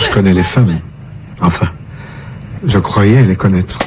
Je connais les femmes. Enfin, je croyais les connaître.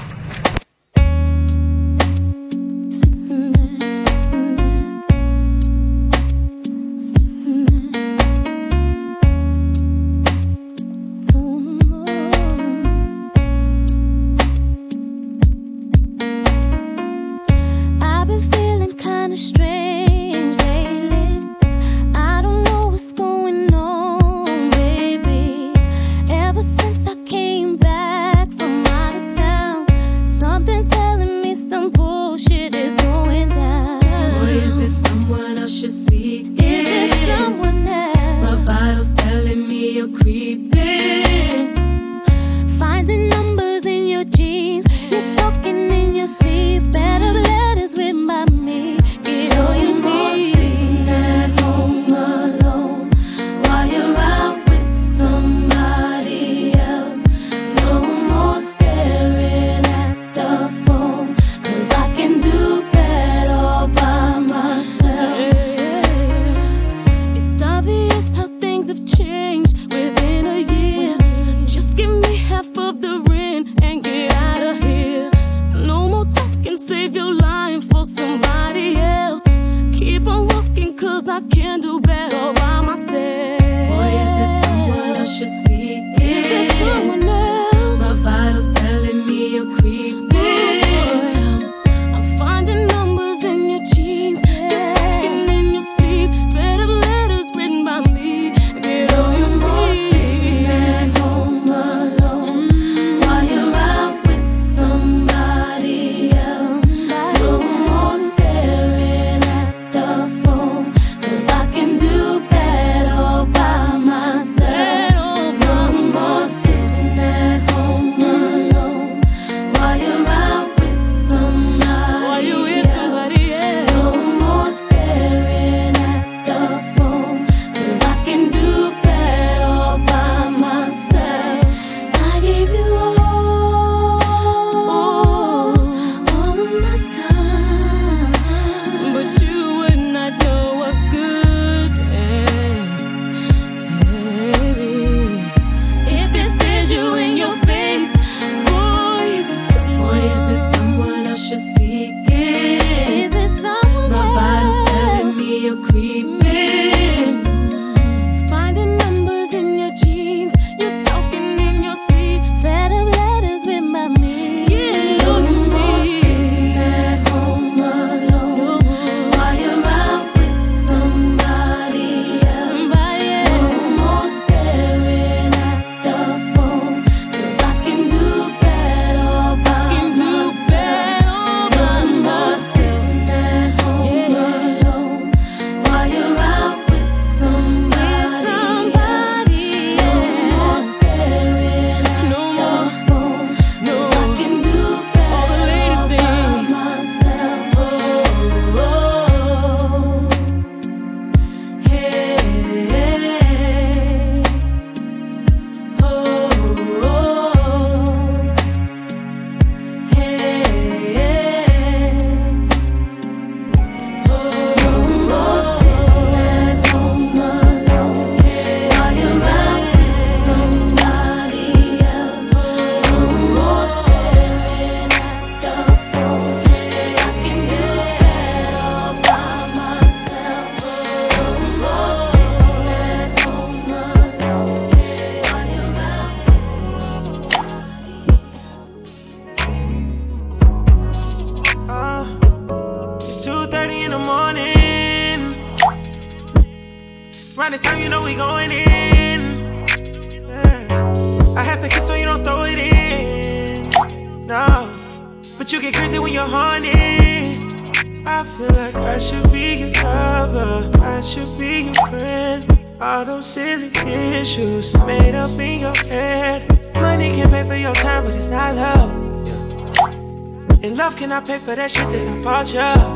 that shit that I bought you.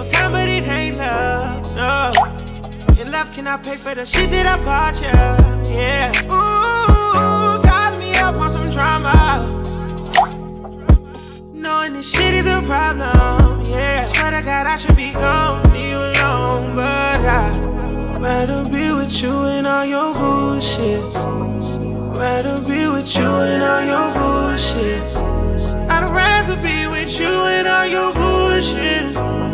your time, but it ain't love. No, your love cannot pay for the shit that I bought you. Yeah, ooh, got me up on some drama. Knowing this shit is a problem. Yeah, swear to God I should be gone, be alone, but I rather be with you and all your bullshit. Rather be with you and all your bullshit. I'd rather be with you and all your bullshit.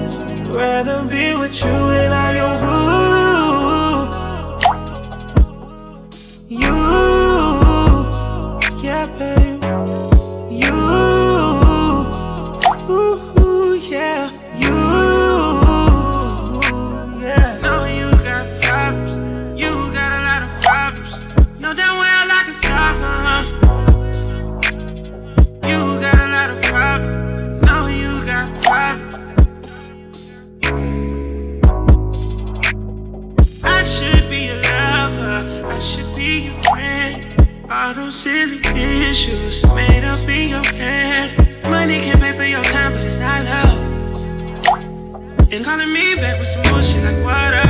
Rather be with you and I am good. silly issues made up in your head. Money can pay for your time, but it's not love. And calling me back with some bullshit like what?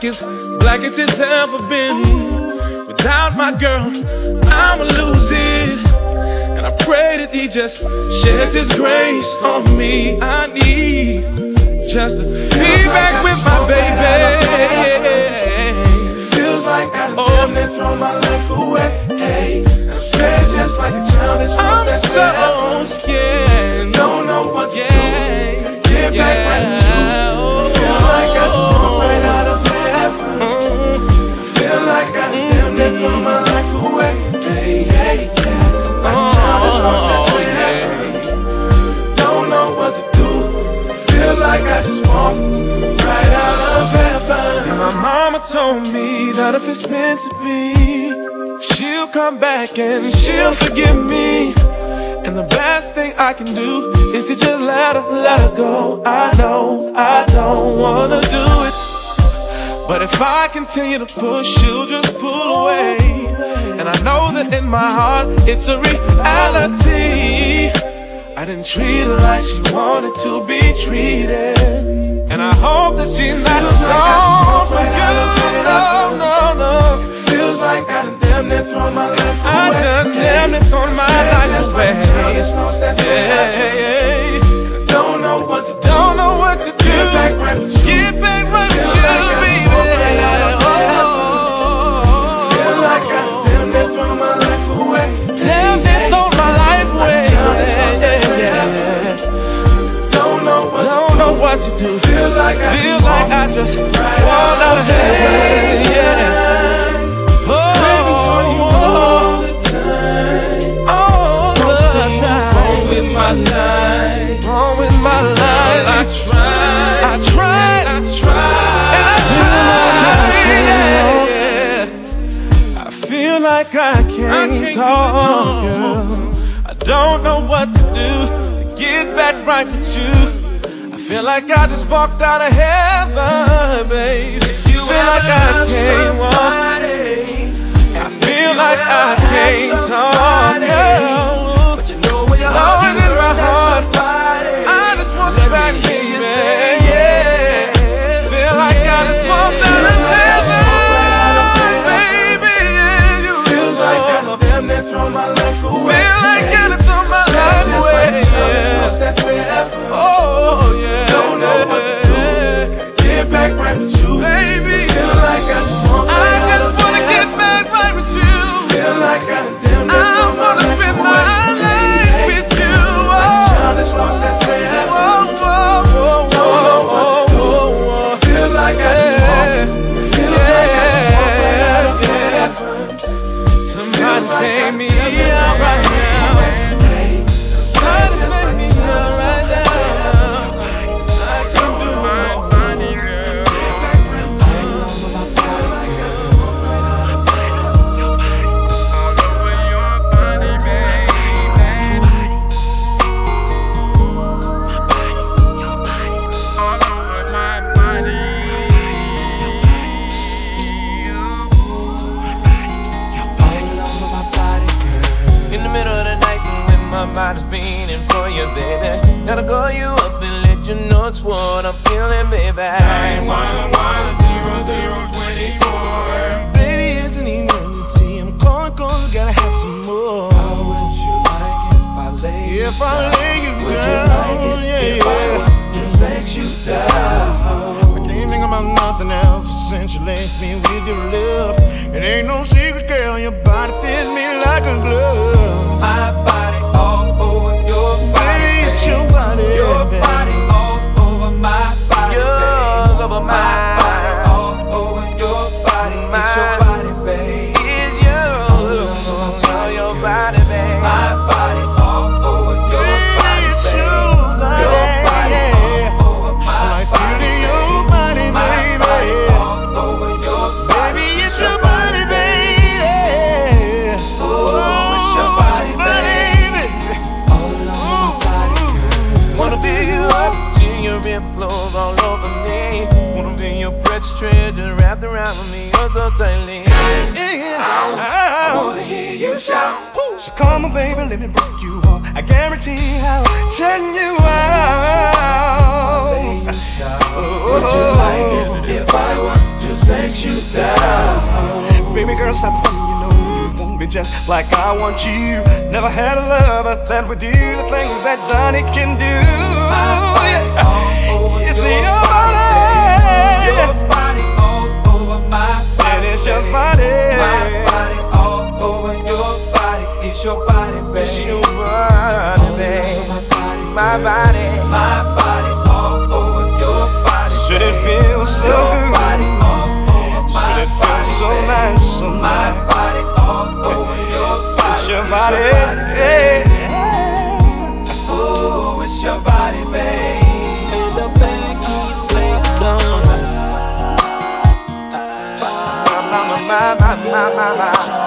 black black as it's ever been. Without my girl, I'ma lose it. And I pray that he just sheds his grace on me. I need just a told me that if it's meant to be, she'll come back and she'll forgive me. And the best thing I can do is to just let her, let her go. I know I don't wanna do it. But if I continue to push, she'll just pull away. And I know that in my heart, it's a reality. I didn't treat her like she wanted to be treated. And I hope that she's not gone for good. No, no, no. Feels like I done damn near thrown my life away. I done damn near thrown my life away. like childish thoughts that's in heaven. Yeah, Don't know what to do. don't know what to do. Get back right with you. Get back right with you, like I Feel like I just right walked out of heaven. Yeah. Praying for Oh, oh, oh. all the time. all Supposed the time. on with my life. on with my life. I tried. I tried, I tried, and I tried. Yeah. I feel like I can't, talk, girl. I don't know what to do to get back right with you. Feel like I just walked out of heaven, babe. feel like I can't walk. I feel like I can't talk, girl. But you know where your heart in my heart. somebody. I just want you back, me hear baby. you say, Yeah. Feel like I just walked out of heaven, baby. Yeah, you Feels like I know. done damn near my life away. That's in. Oh, yeah. Don't know what to do. Get back right with you. Baby, Feel like I just walked I just wanna get back right with you. Feel like I damn near I wanna spend my life with you. Oh, that's oh, oh, oh, oh, oh, oh, oh. Feels like I just walked. Feels like I just walked right feeling, baby. Baby, it's an emergency. I'm calling I gotta have some more. How would you like it if I lay you If I lay you Would you like it yeah, if I yeah. was to sex you down? I can't think about nothing else. Essential lace me with your love. It ain't no secret, turn you out. Would you like it if I was to sex you down? Baby girl, stop fronting, you know you want me just like I want you. Never had a lover that would do the things that Johnny can do. Yeah. It's your body, your body all over my body, and It's your body, my body all over your body, It's your body. your body my body. My body all over your body. Should it feel so your good? Body all over Should it feel body, so babe. nice? So my body all over your body. It's your body. It's your body hey. Yeah. Ooh, it's your body, baby. The bag keys played on. My, my, my, my, my, my.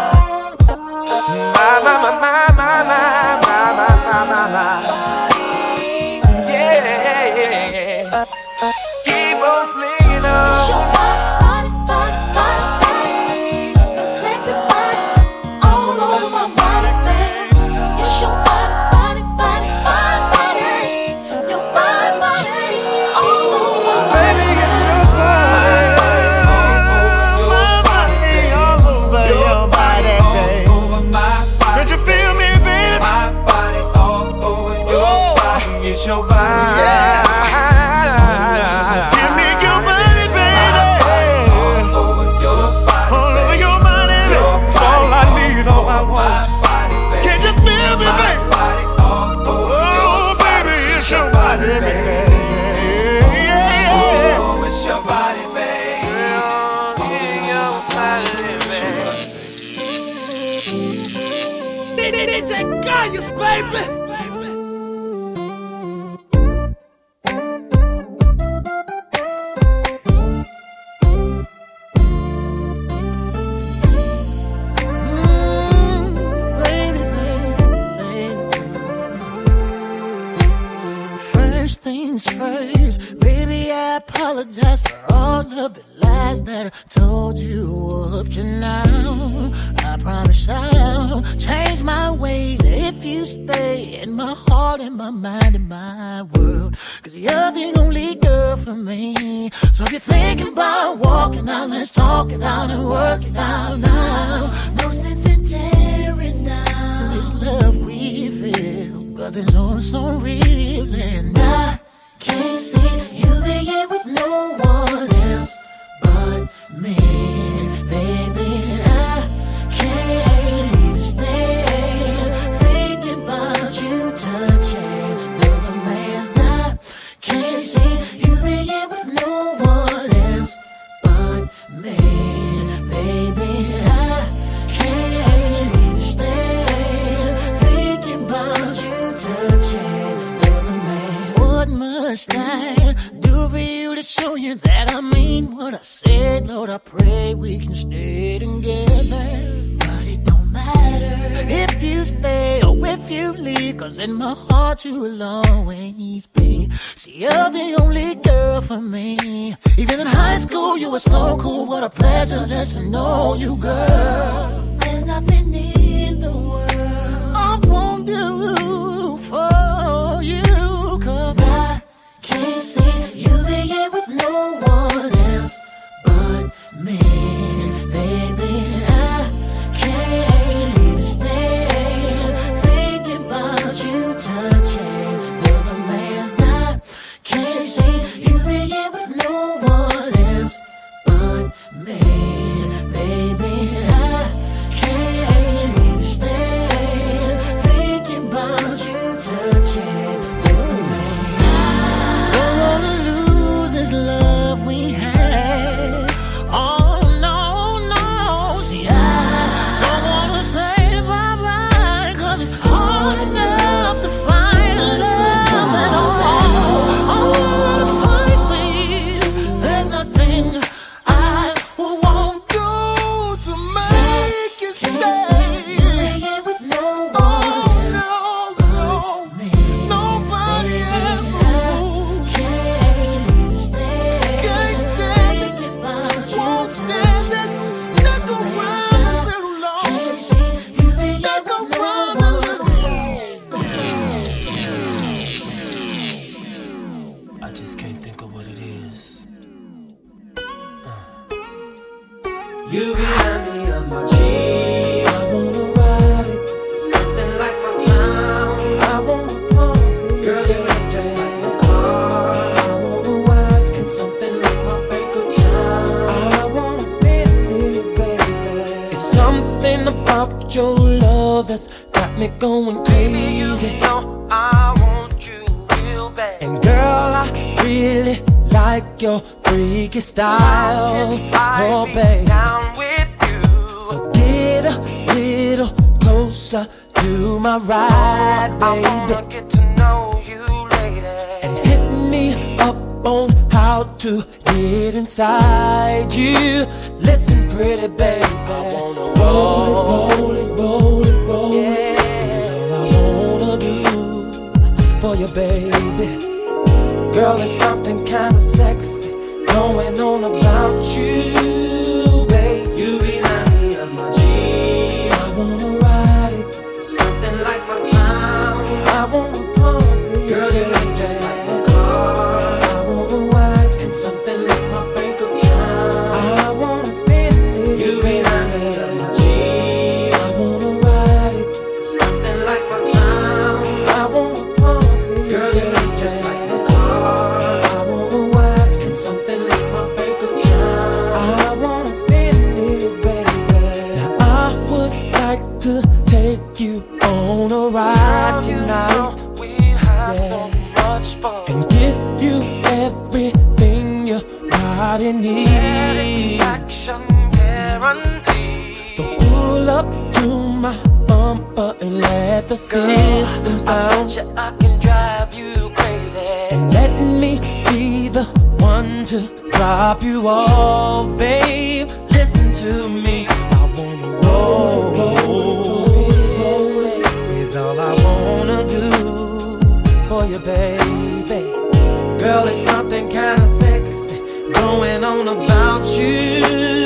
you on a ride tonight. yeah. So and give you everything your body needs. So pull up to my bumper and let the system sound. I can drive you crazy. And let me be the one to drop you off, babe. Listen to me. I wanna roll. going on about you.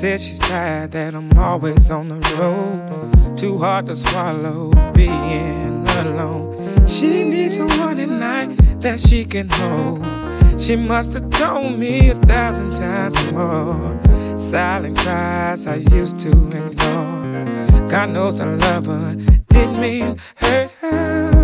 said she's tired that I'm always on the road. Too hard to swallow being alone. She needs someone at night that she can hold. She must have told me a thousand times more. Silent cries I used to ignore. God knows I love her, didn't mean hurt her.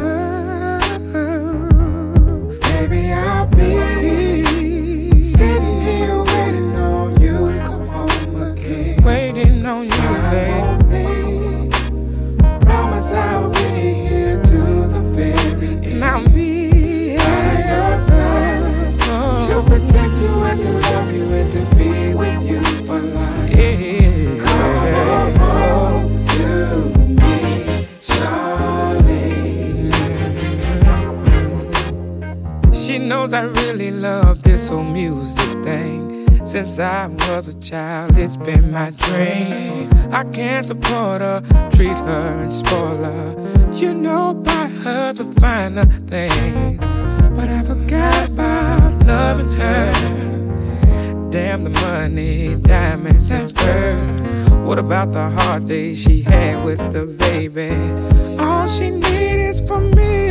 I really love this whole music thing. Since I was a child, it's been my dream. I can't support her, treat her and spoil her. You know, by her, the finer thing. But I forgot about loving her. Damn the money, diamonds, and furs. What about the hard days she had with the baby? All she needs is for me.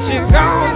She's gone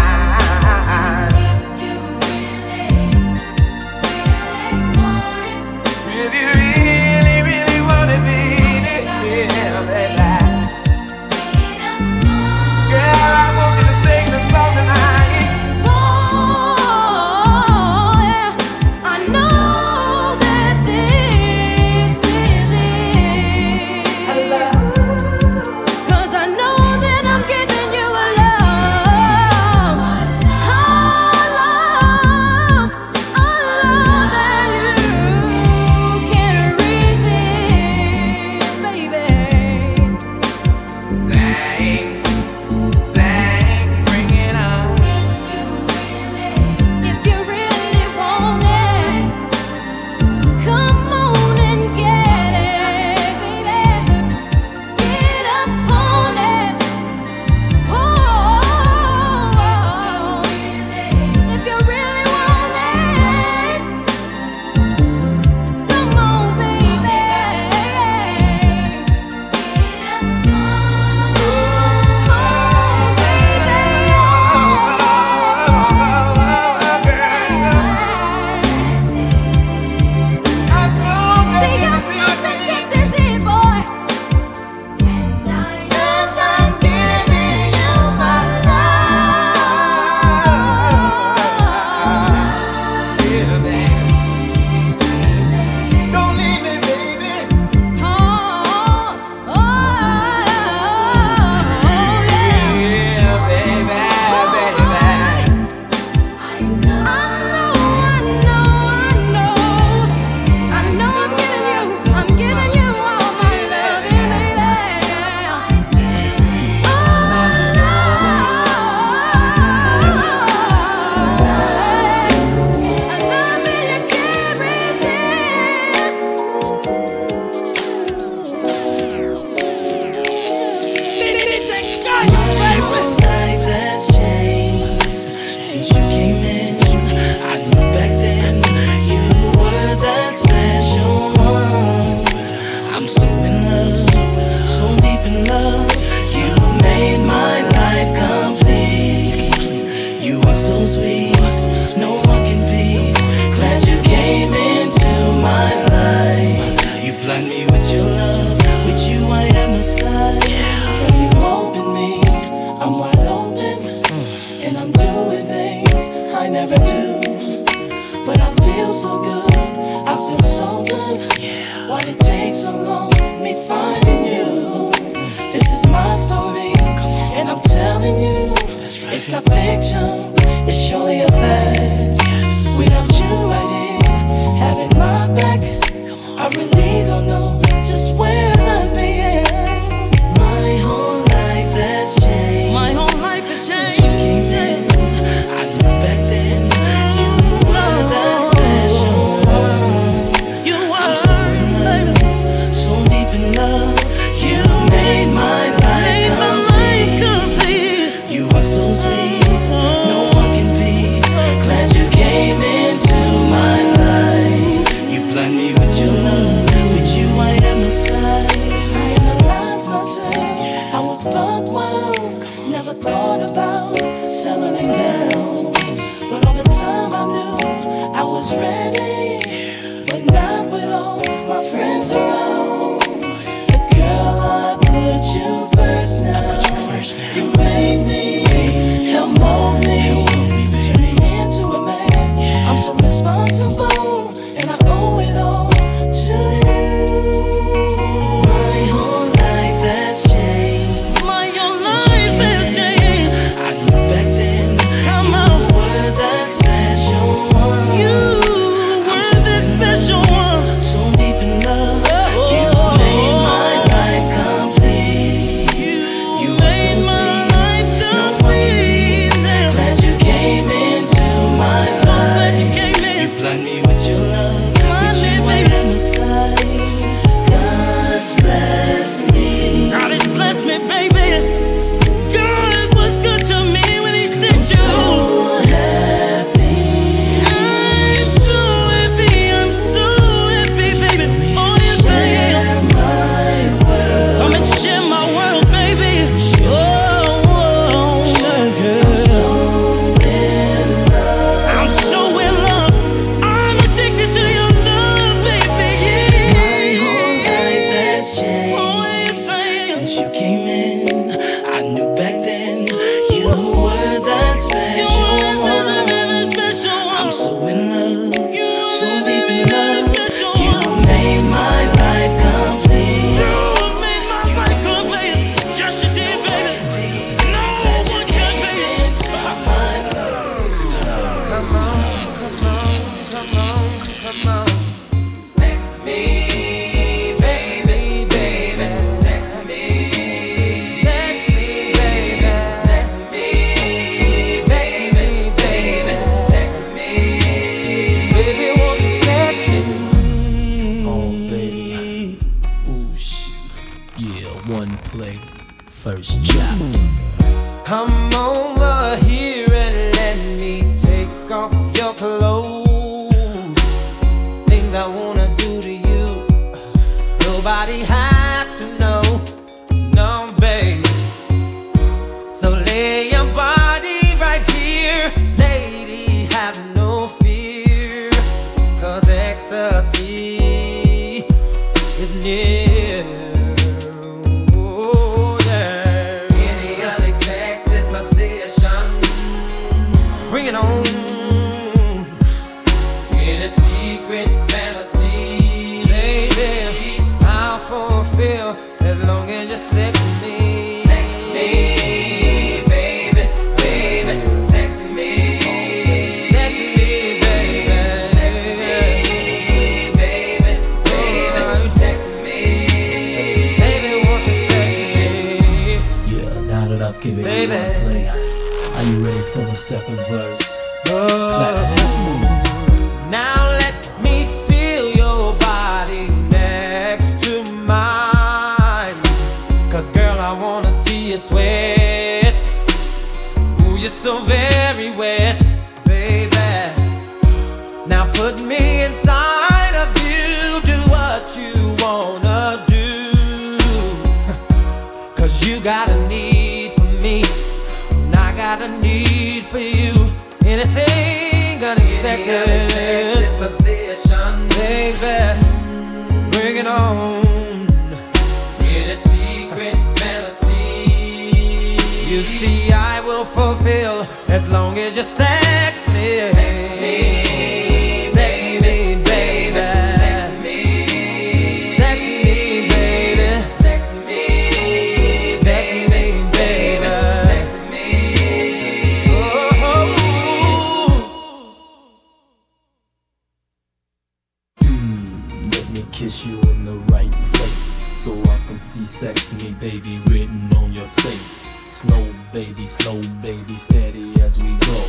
baby written on your face. Slow baby, slow baby, steady as we go.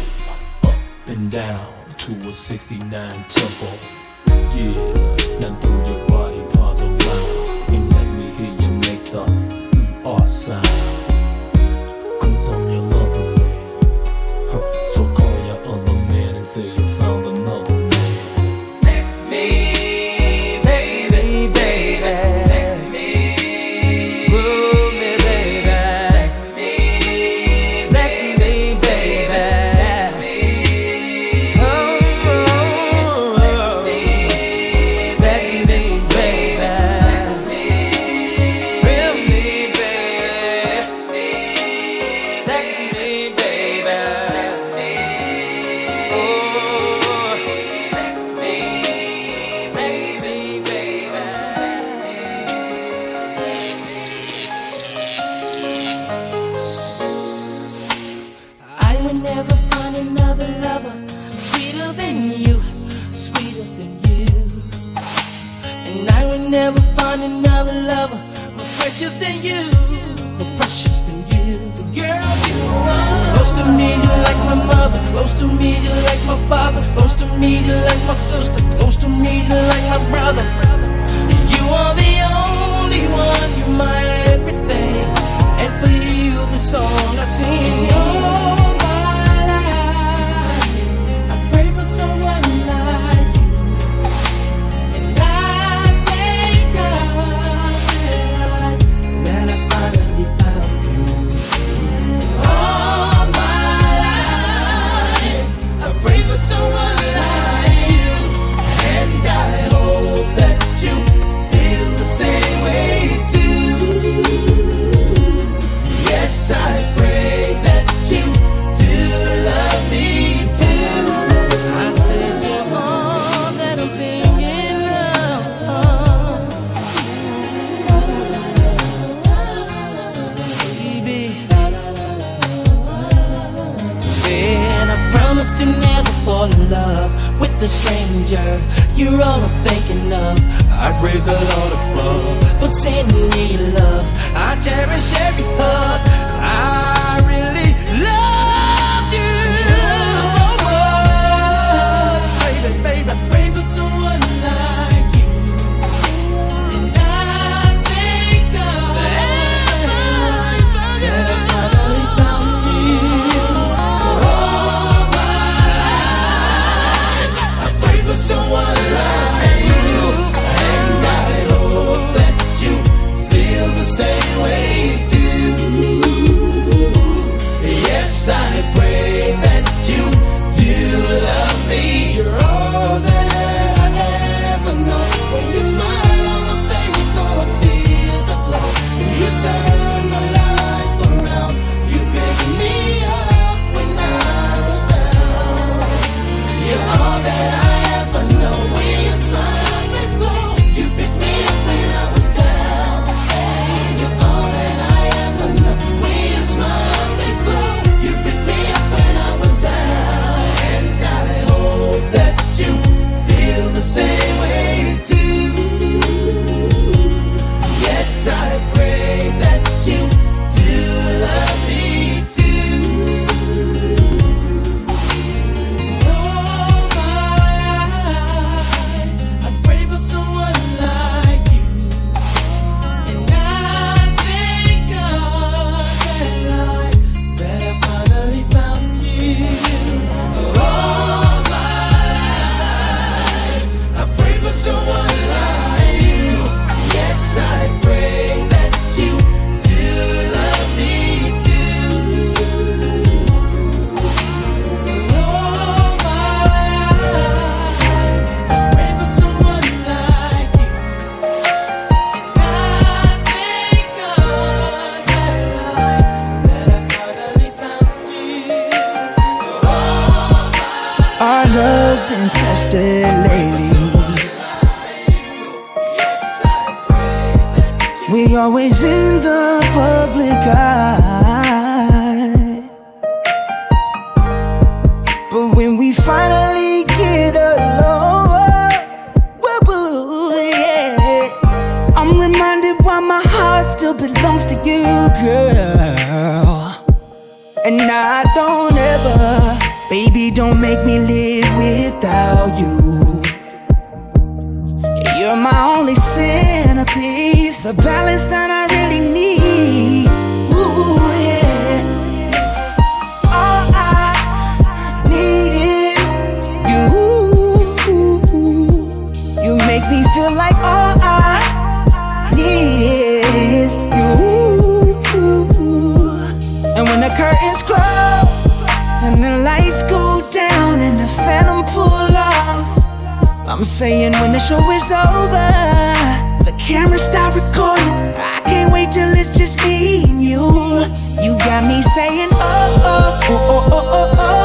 Up and down to a 69 tempo. Yeah, now your you're all I'm thinking of. I praise the Lord above for sending me love. I cherish every hug. I really. lover. Baby, don't make me live without you. You're my only centerpiece, the balance that saying when the show is over, the camera stop recording. I can't wait till it's just me and you. You got me saying, oh, oh, oh, oh, oh, oh. oh.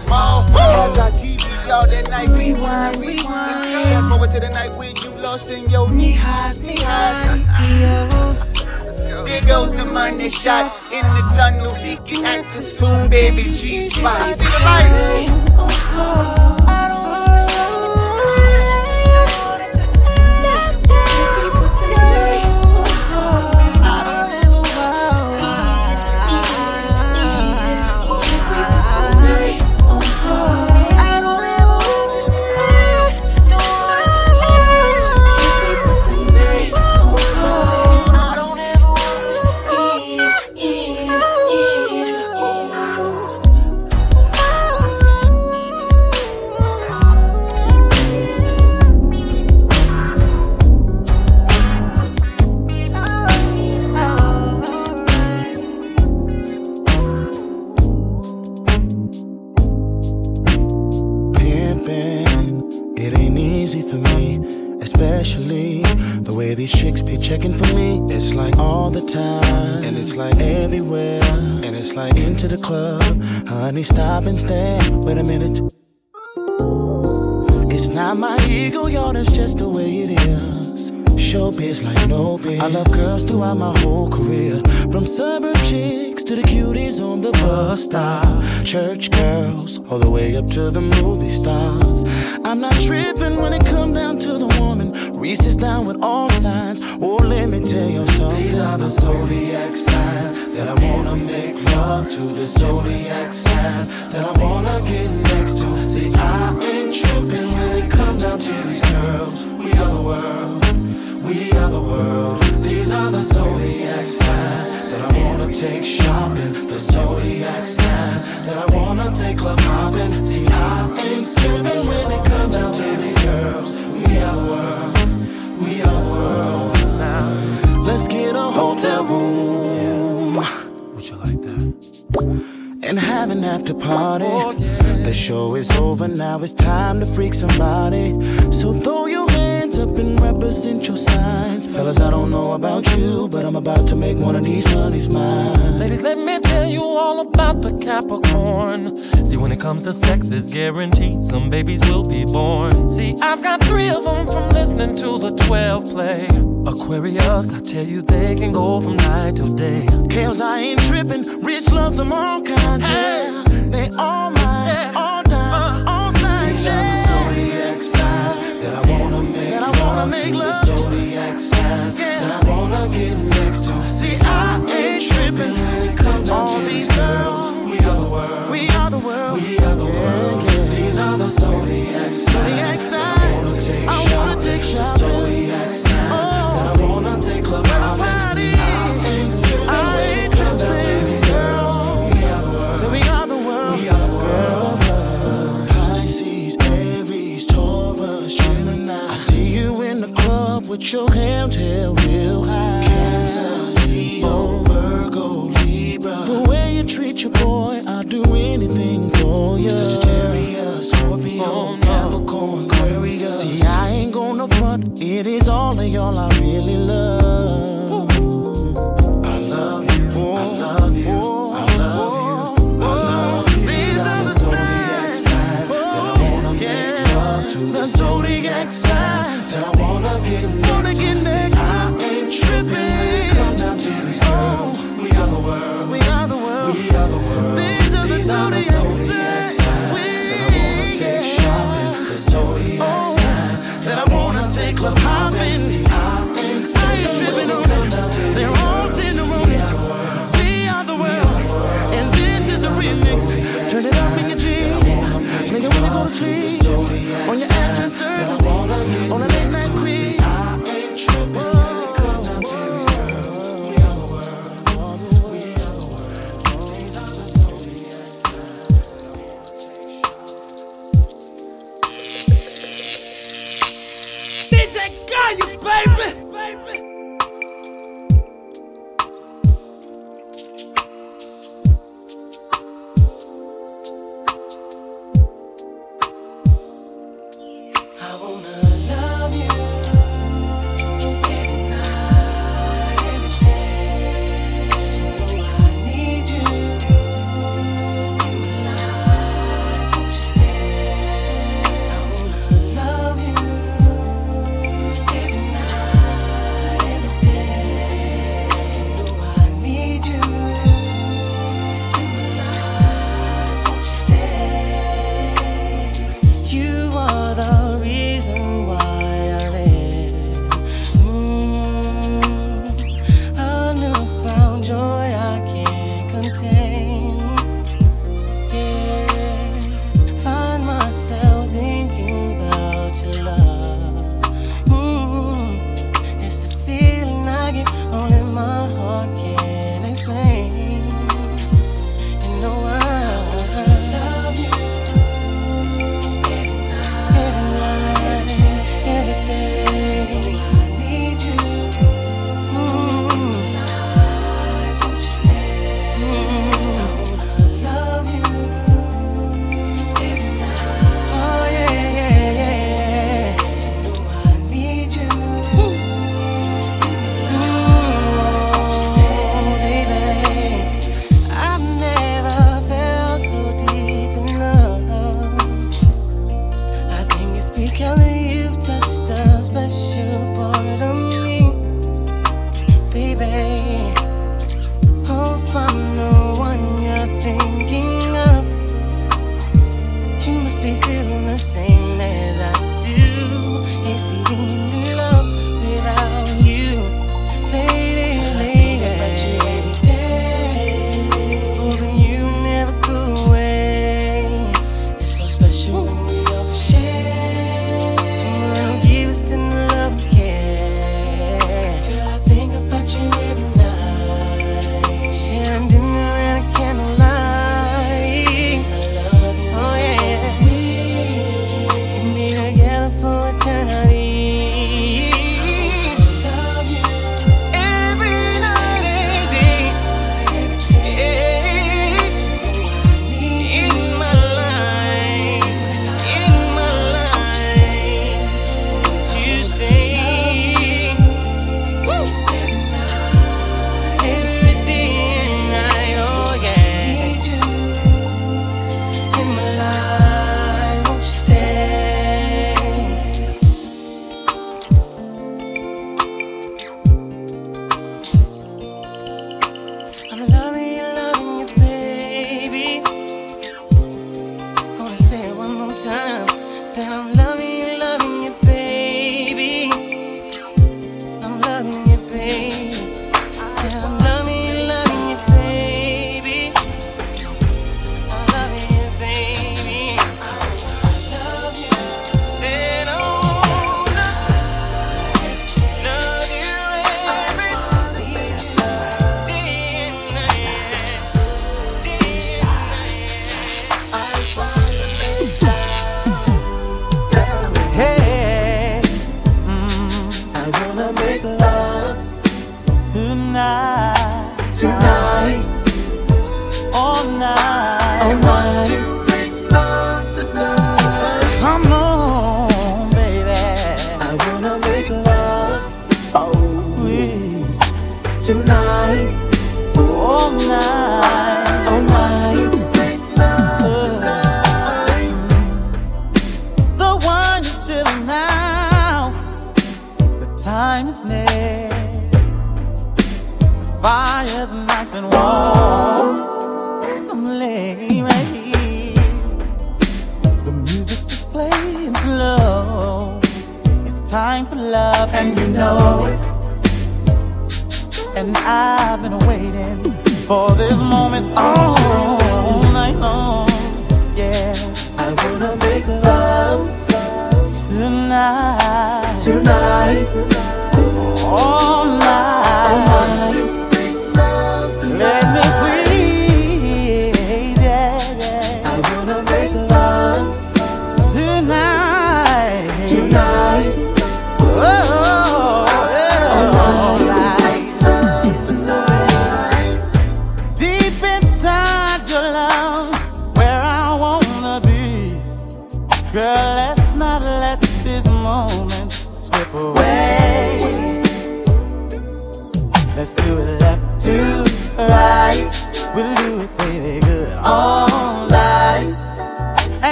some more. As I TV, all that night rewind, rewind. Let's fast forward to the night when you lost in your knee highs, knee uh-huh. highs. There goes the money shot in the tunnel, seeking access to baby G spot. See the light. Oh, oh, oh. trip to the movie stars. I'm not tripping when it come down to the woman. Reaches down with all signs. Oh, let me tell you something. These are the zodiac signs that I wanna make love to the zodiac comes to sex is guaranteed some babies will be born. See, I've got three of them from listening to the 12 play. Aquarius, I tell you, they can go from night till day. Chaos, I ain't tripping, rich loves them all kinds. Hey. Yeah. They all Your till real high. The way you treat your boy, i do anything for you. Sagittarius, oh, Capricorn, Aquarius. See, I ain't gonna front. It is all of y'all I really love. The. That I wanna take shopping. The. That I wanna take club hopping. I ain't tripping on it. They're all. We are the world, and this is a remix. Turn it up in your jeans. Make it when you go to sleep.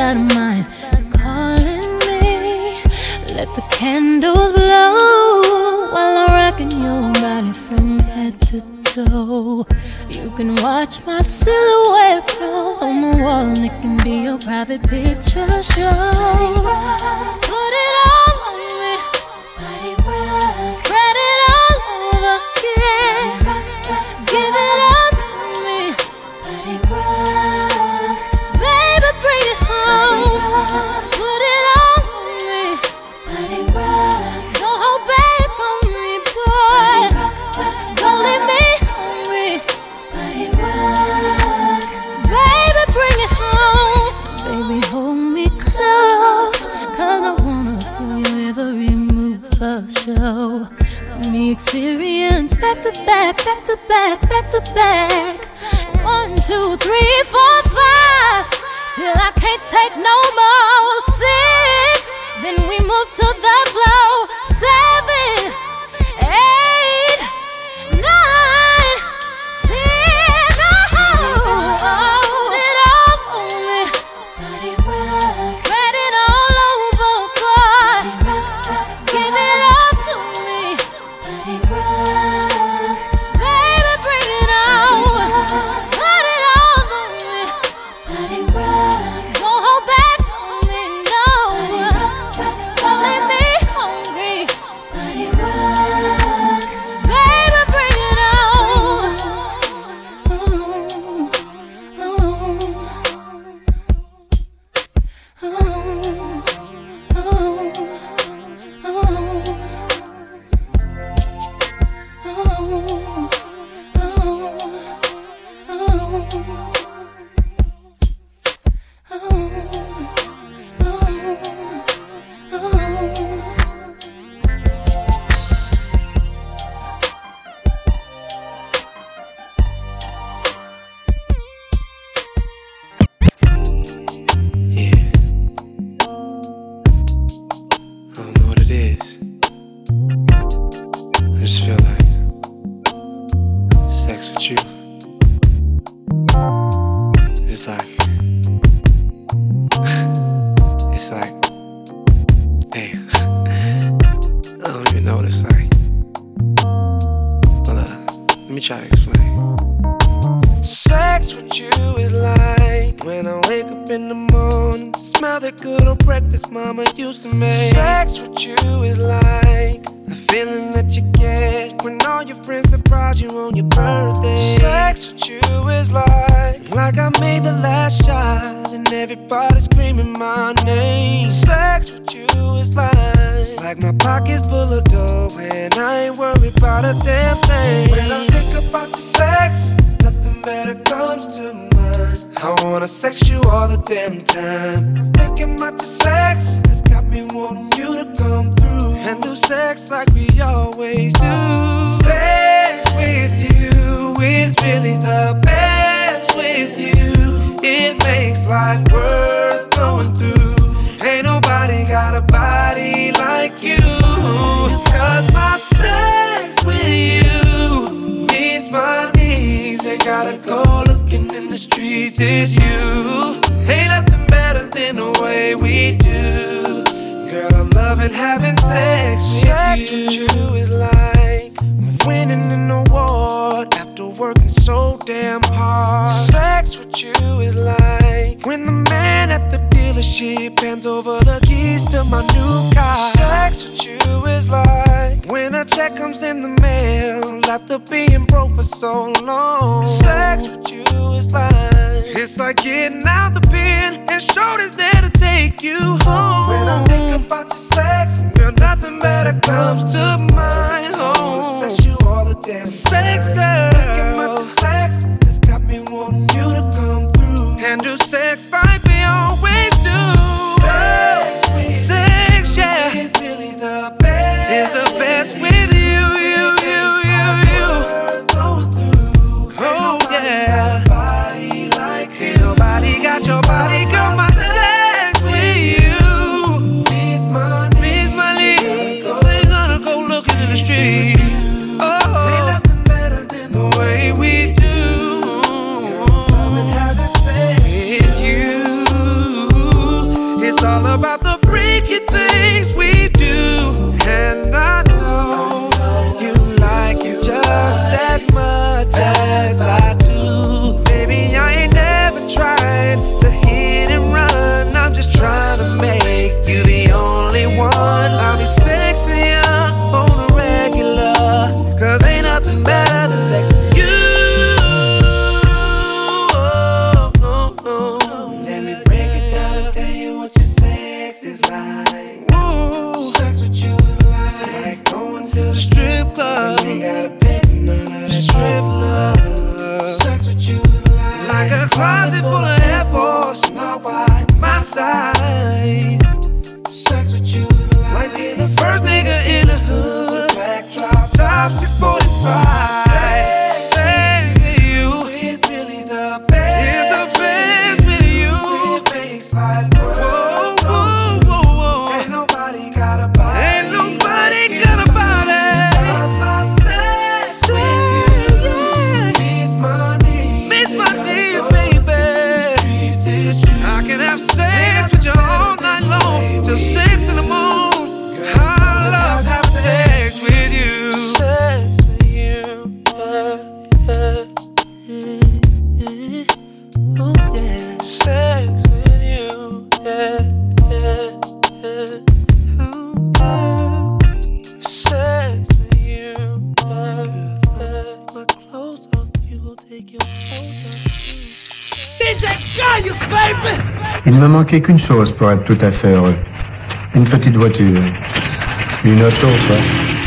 Secret spot so long. Sex with you is like it's like getting out the pen and shoulders there to take you home. When I think about your sex, girl, nothing better comes to mind. Oh, sex you all the damn sex, girl. tout à fait heureux. Une petite voiture. Une auto, quoi.